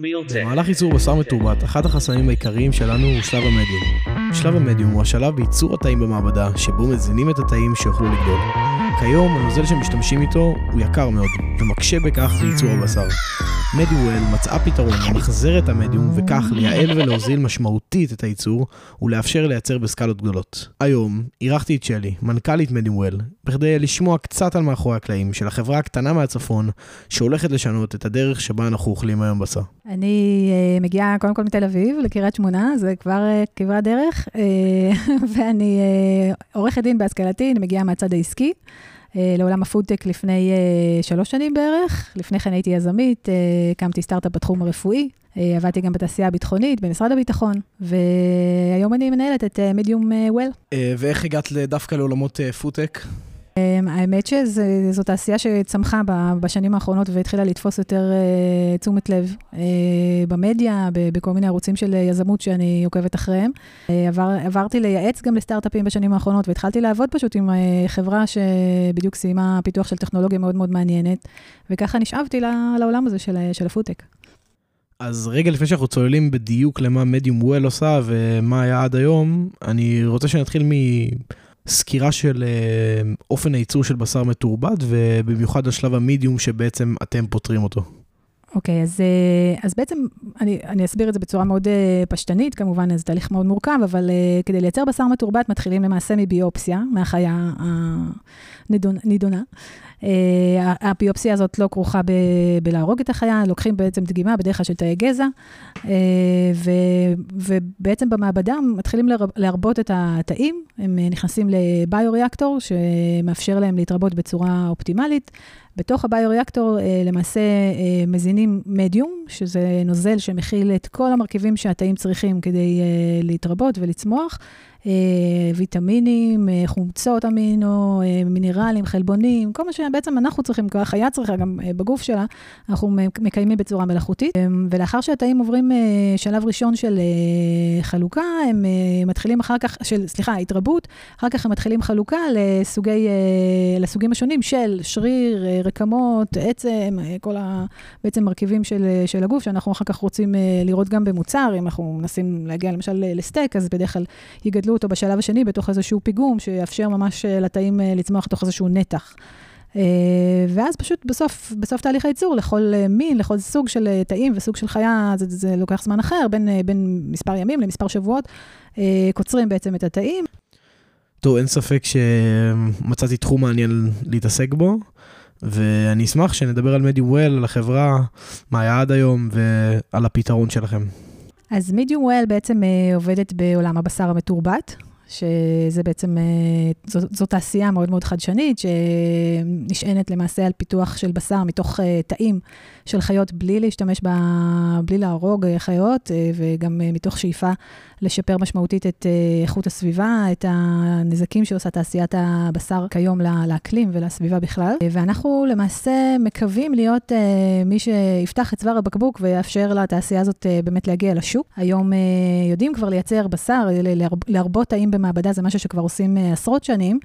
במהלך ייצור בשר מתורבת, אחד החסמים העיקריים שלנו הוא שלב המדיום. שלב המדיום הוא השלב בייצור התאים במעבדה, שבו מזינים את התאים שיוכלו לגדול. כיום הנוזל שמשתמשים איתו הוא יקר מאוד, ומקשה בכך בייצור הבשר. מדיוול מצאה פתרון למחזר את המדיום וכך לייעל ולהוזיל משמעותית את הייצור ולאפשר לייצר בסקלות גדולות. היום אירחתי את שלי, מנכ"לית מדיוול, בכדי לשמוע קצת על מאחורי הקלעים של החברה הקטנה מהצפון שהולכת לשנות את הדרך שבה אנחנו אוכלים היום בשר. אני uh, מגיעה קודם כל מתל אביב לקריית שמונה, זה כבר uh, כברת דרך, uh, ואני uh, עורכת דין בהשכלתי, אני מגיעה מהצד העסקי. uh, לעולם הפודטק לפני שלוש שנים בערך. לפני כן הייתי יזמית, הקמתי סטארט-אפ בתחום הרפואי, עבדתי גם בתעשייה הביטחונית, במשרד הביטחון, והיום אני מנהלת את מדיום וול. ואיך הגעת דווקא לעולמות פודטק? אמ, האמת שזו תעשייה שצמחה בשנים האחרונות והתחילה לתפוס יותר אה, תשומת לב אה, במדיה, בכל מיני ערוצים של יזמות שאני עוקבת אחריהם. אה, עבר, עברתי לייעץ גם לסטארט-אפים בשנים האחרונות והתחלתי לעבוד פשוט עם חברה שבדיוק סיימה פיתוח של טכנולוגיה מאוד מאוד מעניינת, וככה נשאבתי לעולם הזה של, של הפודטק. אז רגע לפני שאנחנו צוללים בדיוק למה מדיום וול עושה ומה היה עד היום, אני רוצה שנתחיל מ... סקירה של אה, אופן הייצור של בשר מתורבת, ובמיוחד השלב המידיום שבעצם אתם פותרים אותו. אוקיי, okay, אז, אה, אז בעצם אני, אני אסביר את זה בצורה מאוד uh, פשטנית, כמובן זה תהליך מאוד מורכב, אבל כדי לייצר בשר מתורבת מתחילים למעשה מביופסיה, מהחיה הנידונה. Uh, הביופסיה הזאת לא כרוכה ב, בלהרוג את החיה, לוקחים בעצם דגימה, בדרך כלל של תאי גזע, uh, ו, ובעצם במעבדה מתחילים להרבות את התאים, הם נכנסים לביוריאקטור, שמאפשר להם להתרבות בצורה אופטימלית. בתוך הביוריאקטור אה, למעשה אה, מזינים מדיום, שזה נוזל שמכיל את כל המרכיבים שהתאים צריכים כדי אה, להתרבות ולצמוח. ויטמינים, חומצות אמינו, מינרלים, חלבונים, כל מה שבעצם אנחנו צריכים, החיה צריכה גם בגוף שלה, אנחנו מקיימים בצורה מלאכותית. ולאחר שהתאים עוברים שלב ראשון של חלוקה, הם מתחילים אחר כך, של, סליחה, התרבות, אחר כך הם מתחילים חלוקה לסוגי, לסוגים השונים של שריר, רקמות, עצם, כל ה... בעצם מרכיבים של, של הגוף, שאנחנו אחר כך רוצים לראות גם במוצר, אם אנחנו מנסים להגיע למשל לסטייק, אז בדרך כלל יגדלו אותו בשלב השני בתוך איזשהו פיגום, שיאפשר ממש אה, לתאים אה, לצמוח לתוך איזשהו נתח. אה, ואז פשוט בסוף, בסוף תהליך הייצור, לכל מין, לכל סוג של תאים וסוג של חיה, זה, זה לוקח זמן אחר, בין, בין מספר ימים למספר שבועות, קוצרים בעצם את התאים. טוב, אין ספק שמצאתי תחום מעניין להתעסק בו, ואני אשמח שנדבר על מדיום וול, על החברה, מה היה עד היום ועל הפתרון שלכם. אז מידיום וול בעצם uh, עובדת בעולם הבשר המתורבת, שזה בעצם, uh, זו, תעשייה מאוד מאוד חדשנית, שנשענת למעשה על פיתוח של בשר מתוך uh, תאים של חיות בלי להשתמש ב... בלי להרוג חיות, uh, וגם מתוך שאיפה לשפר משמעותית את איכות הסביבה, את הנזקים שעושה תעשיית הבשר כיום לאקלים ולסביבה בכלל. ואנחנו למעשה מקווים להיות מי שיפתח את צוואר הבקבוק ויאפשר לתעשייה הזאת באמת להגיע לשוק. היום יודעים כבר לייצר בשר, להרבות תאים במעבדה זה משהו שכבר עושים uh, עשרות שנים.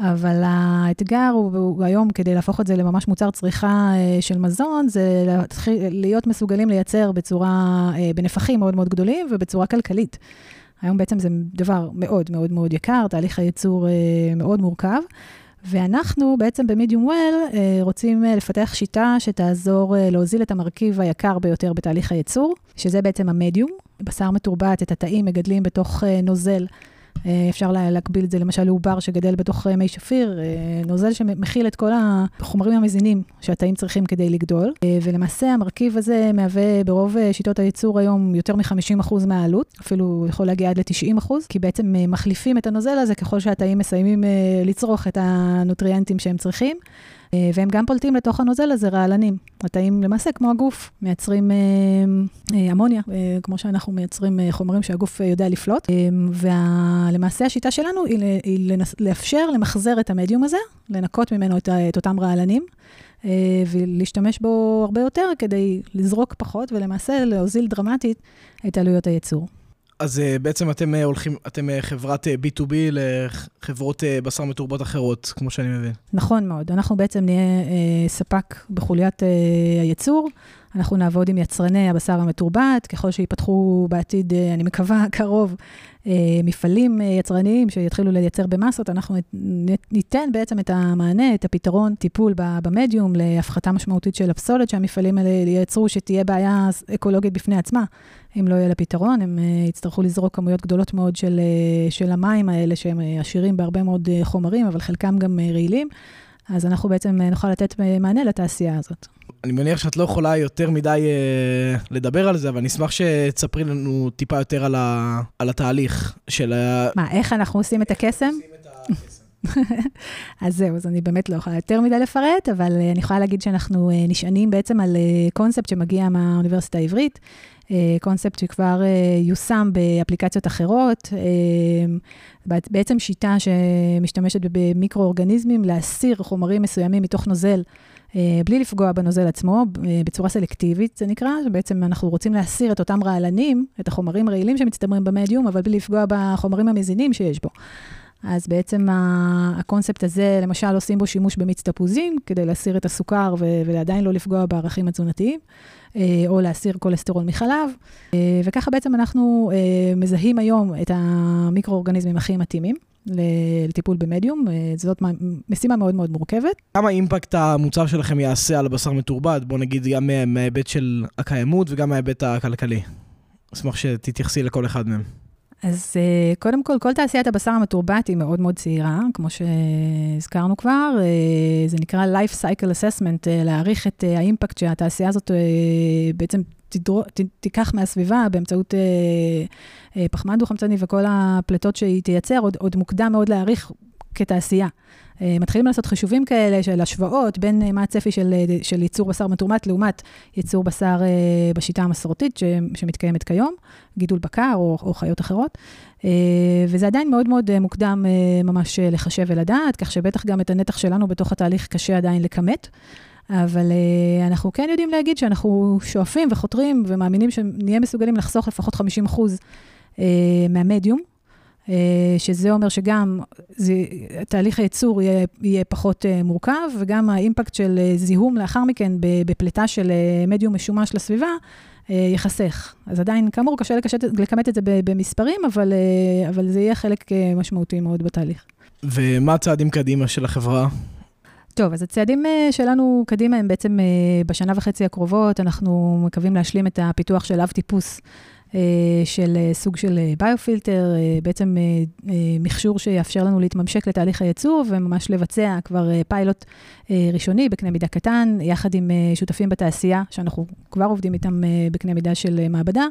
אבל האתגר הוא, הוא היום, כדי להפוך את זה לממש מוצר צריכה uh, של מזון, זה להתחיל, להיות מסוגלים לייצר בצורה, uh, בנפחים מאוד מאוד גדולים ובצורה כלכלית. היום בעצם זה דבר מאוד מאוד מאוד יקר, תהליך הייצור מאוד מורכב. ואנחנו בעצם במדיום וול רוצים לפתח שיטה שתעזור להוזיל את המרכיב היקר ביותר בתהליך הייצור, שזה בעצם המדיום. בשר מתורבת, את התאים מגדלים בתוך נוזל אה, אפשר להקביל את זה למשל לעובר שגדל בתוך אה, מי שפיר, אה, נוזל שמכיל את כל החומרים המזינים שהתאים צריכים כדי לגדול. ולמעשה המרכיב הזה מהווה ברוב שיטות הייצור היום יותר מ-50% מהעלות, אפילו יכול להגיע עד ל-90%, כי בעצם מחליפים את הנוזל הזה ככל שהתאים מסיימים לצרוך את הנוטריאנטים שהם צריכים. אה, והם גם פולטים לתוך הנוזל הזה רעלנים. התאים למעשה, כמו הגוף, מייצרים אה, אה, אמוניה, כמו שאנחנו מייצרים חומרים שהגוף יודע לפלוט. ולמעשה השיטה שלנו היא, היא לנס, לאפשר למחזר את המדיום הזה, לנקות ממנו את, את אותם רעלנים. ולהשתמש בו הרבה יותר כדי לזרוק פחות ולמעשה להוזיל דרמטית את עלויות הייצור. אז uh, בעצם אתם uh, הולכים, אתם uh, חברת uh, B2B לחברות בשר מתורבות אחרות, כמו שאני מבין. נכון מאוד. אנחנו בעצם נהיה ספק בחוליית הייצור. אנחנו נעבוד עם יצרני הבשר המתורבת, ככל שיפתחו בעתיד, אני מקווה, קרוב, מפעלים יצרניים שיתחילו לייצר במסות, אנחנו ניתן בעצם את המענה, את הפתרון, טיפול במדיום להפחתה משמעותית של הפסולת שהמפעלים האלה ייצרו, שתהיה בעיה אקולוגית בפני עצמה. אם לא יהיה לה פתרון, הם יצטרכו לזרוק כמויות גדולות מאוד של, של המים האלה, שהם עשירים בהרבה מאוד חומרים, אבל חלקם גם רעילים. אז אנחנו בעצם נוכל לתת מענה לתעשייה הזאת. אני מניח שאת לא יכולה יותר מדי uh, לדבר על זה, אבל אני אשמח שתספרי לנו טיפה יותר על, ה, על התהליך של ה... מה, איך אנחנו עושים את הקסם? אז זהו, אז אני באמת לא יכולה יותר מדי לפרט, אבל uh, אני יכולה להגיד שאנחנו uh, נשענים בעצם על uh, קונספט שמגיע מהאוניברסיטה העברית, קונספט שכבר יושם באפליקציות אחרות, בעצם שיטה שמשתמשת במיקרואורגניזמים להסיר חומרים מסוימים מתוך נוזל. בלי לפגוע בנוזל עצמו, בצורה סלקטיבית, זה נקרא, שבעצם אנחנו רוצים להסיר את אותם רעלנים, את החומרים הרעילים שמצטברים במדיום, אבל בלי לפגוע בחומרים המזינים שיש בו. אז בעצם הקונספט הזה, למשל, עושים בו שימוש במיץ תפוזים, כדי להסיר את הסוכר ועדיין לא לפגוע בערכים התזונתיים, או להסיר כולסטרול מחלב. וככה בעצם אנחנו מזהים היום את המיקרואורגניזמים הכי מתאימים. לטיפול במדיום, זאת משימה מאוד מאוד מורכבת. כמה אימפקט המוצר שלכם יעשה על הבשר מתורבת? בוא נגיד גם מההיבט של הקיימות וגם מההיבט הכלכלי. אשמח שתתייחסי לכל אחד מהם. אז uh, קודם כל, כל תעשיית הבשר המתורבת היא מאוד מאוד צעירה, כמו שהזכרנו כבר. Uh, זה נקרא Life Cycle Assessment, uh, להעריך את האימפקט שהתעשייה הזאת בעצם תדרו, תיקח מהסביבה באמצעות פחמן דו-חמצני וכל הפליטות שהיא תייצר, עוד, עוד מוקדם מאוד להעריך כתעשייה. מתחילים לעשות חישובים כאלה של השוואות בין מה הצפי של, של ייצור בשר מתורמת לעומת ייצור בשר בשיטה המסורתית שמתקיימת כיום, גידול בקר או, או חיות אחרות. וזה עדיין מאוד מאוד מוקדם ממש לחשב ולדעת, כך שבטח גם את הנתח שלנו בתוך התהליך קשה עדיין לכמת. אבל uh, אנחנו כן יודעים להגיד שאנחנו שואפים וחותרים ומאמינים שנהיה מסוגלים לחסוך לפחות 50 אחוז uh, מהמדיום, שזה אומר שגם זה, תהליך הייצור יהיה, יהיה פחות uh, מורכב, וגם האימפקט של uh, זיהום לאחר מכן בפליטה של מדיום משומש לסביבה, ייחסך. אז עדיין, כאמור, קשה לקשת, לכמת את זה במספרים, אבל, אבל זה יהיה חלק משמעותי מאוד בתהליך. ומה הצעדים קדימה של החברה? טוב, אז הצעדים שלנו קדימה הם בעצם בשנה וחצי הקרובות, אנחנו מקווים להשלים את הפיתוח של אב טיפוס של סוג של ביופילטר, בעצם מכשור שיאפשר לנו להתממשק לתהליך הייצור וממש לבצע כבר פיילוט ראשוני בקנה מידה קטן, יחד עם שותפים בתעשייה, שאנחנו כבר עובדים איתם בקנה מידה של מעבדה.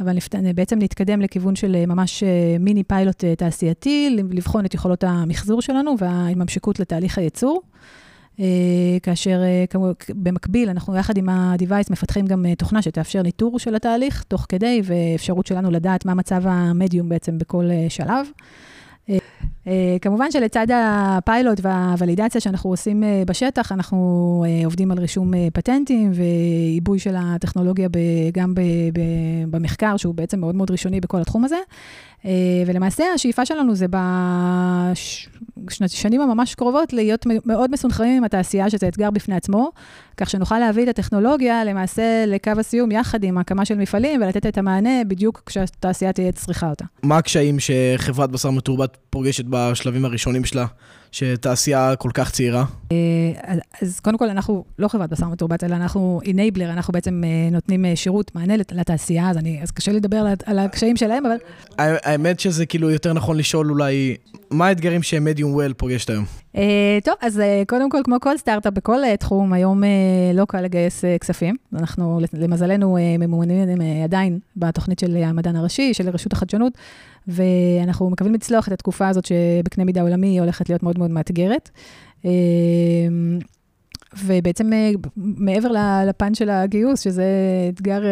אבל בעצם נתקדם לכיוון של ממש מיני פיילוט תעשייתי, לבחון את יכולות המחזור שלנו וההתממשקות לתהליך הייצור. כאשר במקביל, אנחנו יחד עם ה-Device מפתחים גם תוכנה שתאפשר ניטור של התהליך, תוך כדי, ואפשרות שלנו לדעת מה מצב המדיום בעצם בכל שלב. כמובן שלצד הפיילוט והוולידציה שאנחנו עושים בשטח, אנחנו עובדים על רישום פטנטים ועיבוי של הטכנולוגיה גם במחקר, שהוא בעצם מאוד מאוד ראשוני בכל התחום הזה. ולמעשה השאיפה שלנו זה בשנים הממש קרובות להיות מאוד מסונכרנים עם התעשייה, שזה אתגר בפני עצמו, כך שנוכל להביא את הטכנולוגיה למעשה לקו הסיום יחד עם הקמה של מפעלים ולתת את המענה בדיוק כשהתעשייה תהיה צריכה אותה. מה הקשיים שחברת בשר מתורבת פוגשת בשלבים הראשונים שלה, שתעשייה כל כך צעירה? אז קודם כל, אנחנו לא חברת בשר מתורבת, אלא אנחנו אינבלר, אנחנו בעצם נותנים שירות, מענה לתעשייה, אז, אני, אז קשה לדבר על הקשיים שלהם, אבל... האמת שזה כאילו יותר נכון לשאול אולי, מה האתגרים שמדיום וויל פוגשת היום? טוב, אז קודם כל, כמו כל סטארט-אפ בכל תחום, היום לא קל לגייס כספים. אנחנו, למזלנו, ממומנים עדיין בתוכנית של המדען הראשי, של רשות החדשנות, ואנחנו מקווים לצלוח את התקופה הזאת שבקנה מידה עולמי הולכת להיות מאוד מאוד מאתגרת. ובעצם מעבר לפן של הגיוס, שזה אתגר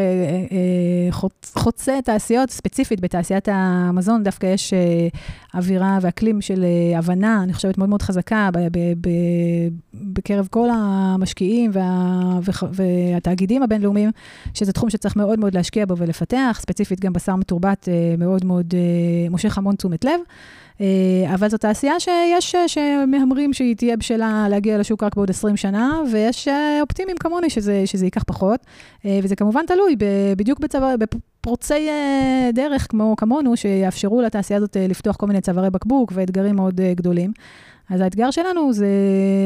חוצה תעשיות, ספציפית בתעשיית המזון, דווקא יש אווירה ואקלים של הבנה, אני חושבת, מאוד מאוד חזקה בקרב כל המשקיעים וה, והתאגידים הבינלאומיים, שזה תחום שצריך מאוד מאוד להשקיע בו ולפתח, ספציפית גם בשר מתורבת מאוד מאוד מושך המון תשומת לב. אה, אבל זו תעשייה שיש, אה, שמהמרים שהיא תהיה בשלה להגיע לשוק רק בעוד 20 שנה, ויש אה, אופטימיים כמוני שזה, שזה ייקח פחות. וזה כמובן תלוי בדיוק בצבא, בפורצי דרך כמו כמונו, שיאפשרו לתעשייה הזאת לפתוח כל מיני צווארי בקבוק ואתגרים מאוד גדולים. אז האתגר שלנו זה,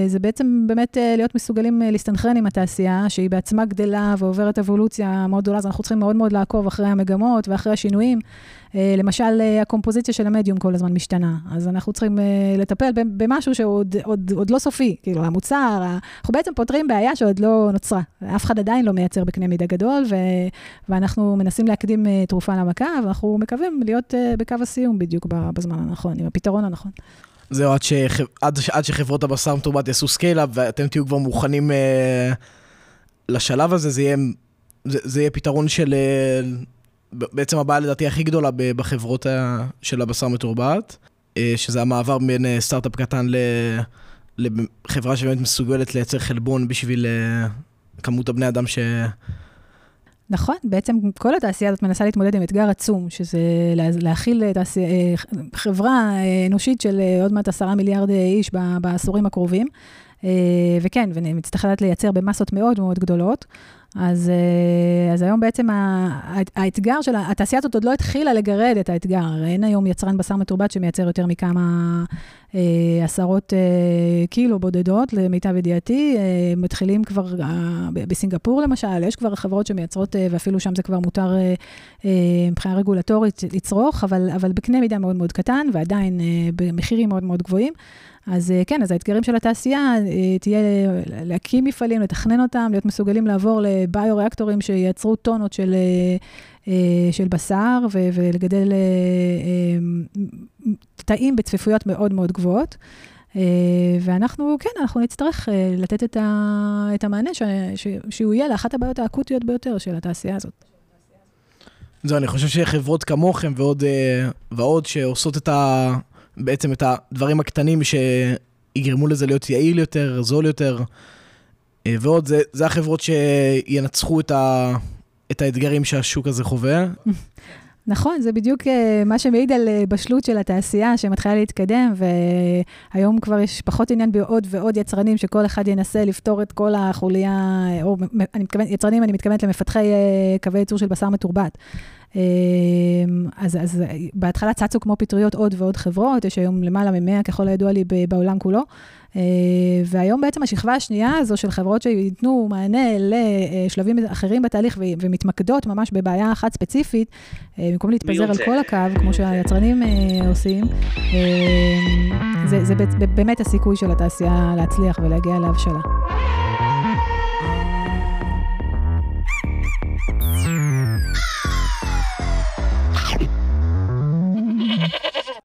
זה בעצם באמת אה, להיות מסוגלים אה, להסתנכרן עם התעשייה, שהיא בעצמה גדלה ועוברת אבולוציה מאוד גדולה, אז אנחנו צריכים מאוד מאוד לעקוב אחרי המגמות ואחרי השינויים. אה, למשל, הקומפוזיציה של המדיום כל הזמן משתנה, אז אנחנו צריכים לטפל במשהו שעוד עוד, עוד לא סופי, כאילו המוצר, אנחנו בעצם פותרים בעיה שעוד לא נוצרה. אף אחד עדיין לא מייצר בקנה מידה גדול, ו, ואנחנו מנסים להקדים תרופה למכה, ואנחנו מקווים להיות בקו הסיום בדיוק בזמן הנכון, עם הפתרון הנכון. זהו, עד, שח... עד, עד שחברות הבשר המתורבת יעשו סקיילה ואתם תהיו כבר מוכנים uh, לשלב הזה, זה יהיה, זה, זה יהיה פתרון של... Uh, בעצם הבעיה לדעתי הכי גדולה בחברות uh, של הבשר המתורבת, uh, שזה המעבר בין uh, סטארט-אפ קטן ל... לחברה שבאמת מסוגלת לייצר חלבון בשביל uh, כמות הבני אדם ש... נכון, בעצם כל התעשייה הזאת מנסה להתמודד עם אתגר עצום, שזה להכיל תעשייה, אה, חברה אה, אנושית של אה, עוד מעט עשרה מיליארד איש בעשורים הקרובים. וכן, ונצטרך לייצר במסות מאוד מאוד גדולות. אז, אה, אז היום בעצם האתגר של, התעשייה הזאת עוד לא התחילה לגרד את האתגר. אין היום יצרן בשר מתורבת שמייצר יותר מכמה אה, עשרות אה, קילו בודדות, למיטב ידיעתי. אה, מתחילים כבר, אה, בסינגפור למשל, יש כבר חברות שמייצרות, אה, ואפילו שם זה כבר מותר אה, אה, מבחינה רגולטורית לצרוך, אבל, אבל בקנה מידה מאוד מאוד קטן, ועדיין אה, במחירים מאוד מאוד גבוהים. אז אה, כן, אז האתגרים של התעשייה אה, תהיה להקים מפעלים, לתכנן אותם, להיות מסוגלים לעבור לביו-ריאקטורים שייצרו טונות של, אה, של בשר ולגדל תאים בצפיפויות מאוד מאוד גבוהות. ואנחנו, כן, אנחנו נצטרך לתת את, ה, את המענה ש, ש, שהוא יהיה לאחת הבעיות האקוטיות ביותר של התעשייה הזאת. זהו, אני חושב שחברות כמוכם ועוד, ועוד שעושות את ה... בעצם את הדברים הקטנים שיגרמו לזה להיות יעיל יותר, זול יותר, אה, ועוד, זה, זה החברות שינצחו את, ה, את האתגרים שהשוק הזה חווה. נכון, זה בדיוק אה, מה שמעיד על אה, בשלות של התעשייה שמתחילה להתקדם, והיום כבר יש פחות עניין בעוד ועוד יצרנים, שכל אחד ינסה לפתור את כל החוליה, או אני מתכוונת, יצרנים, אני מתכוונת למפתחי קווי ייצור של בשר מתורבת. אמ, אז, אז בהתחלה צצו כמו פטריות עוד ועוד חברות, יש היום למעלה מ-100 ככל הידוע לי בעולם כולו. אה, והיום בעצם השכבה השנייה הזו של חברות שייתנו מענה לשלבים אחרים בתהליך ומתמקדות ממש בבעיה אחת ספציפית, אה, במקום להתפזר על כל הקו, כמו שהיצרנים אה, עושים, זה, זה באמת הסיכוי של התעשייה להצליח ולהגיע להבשלה.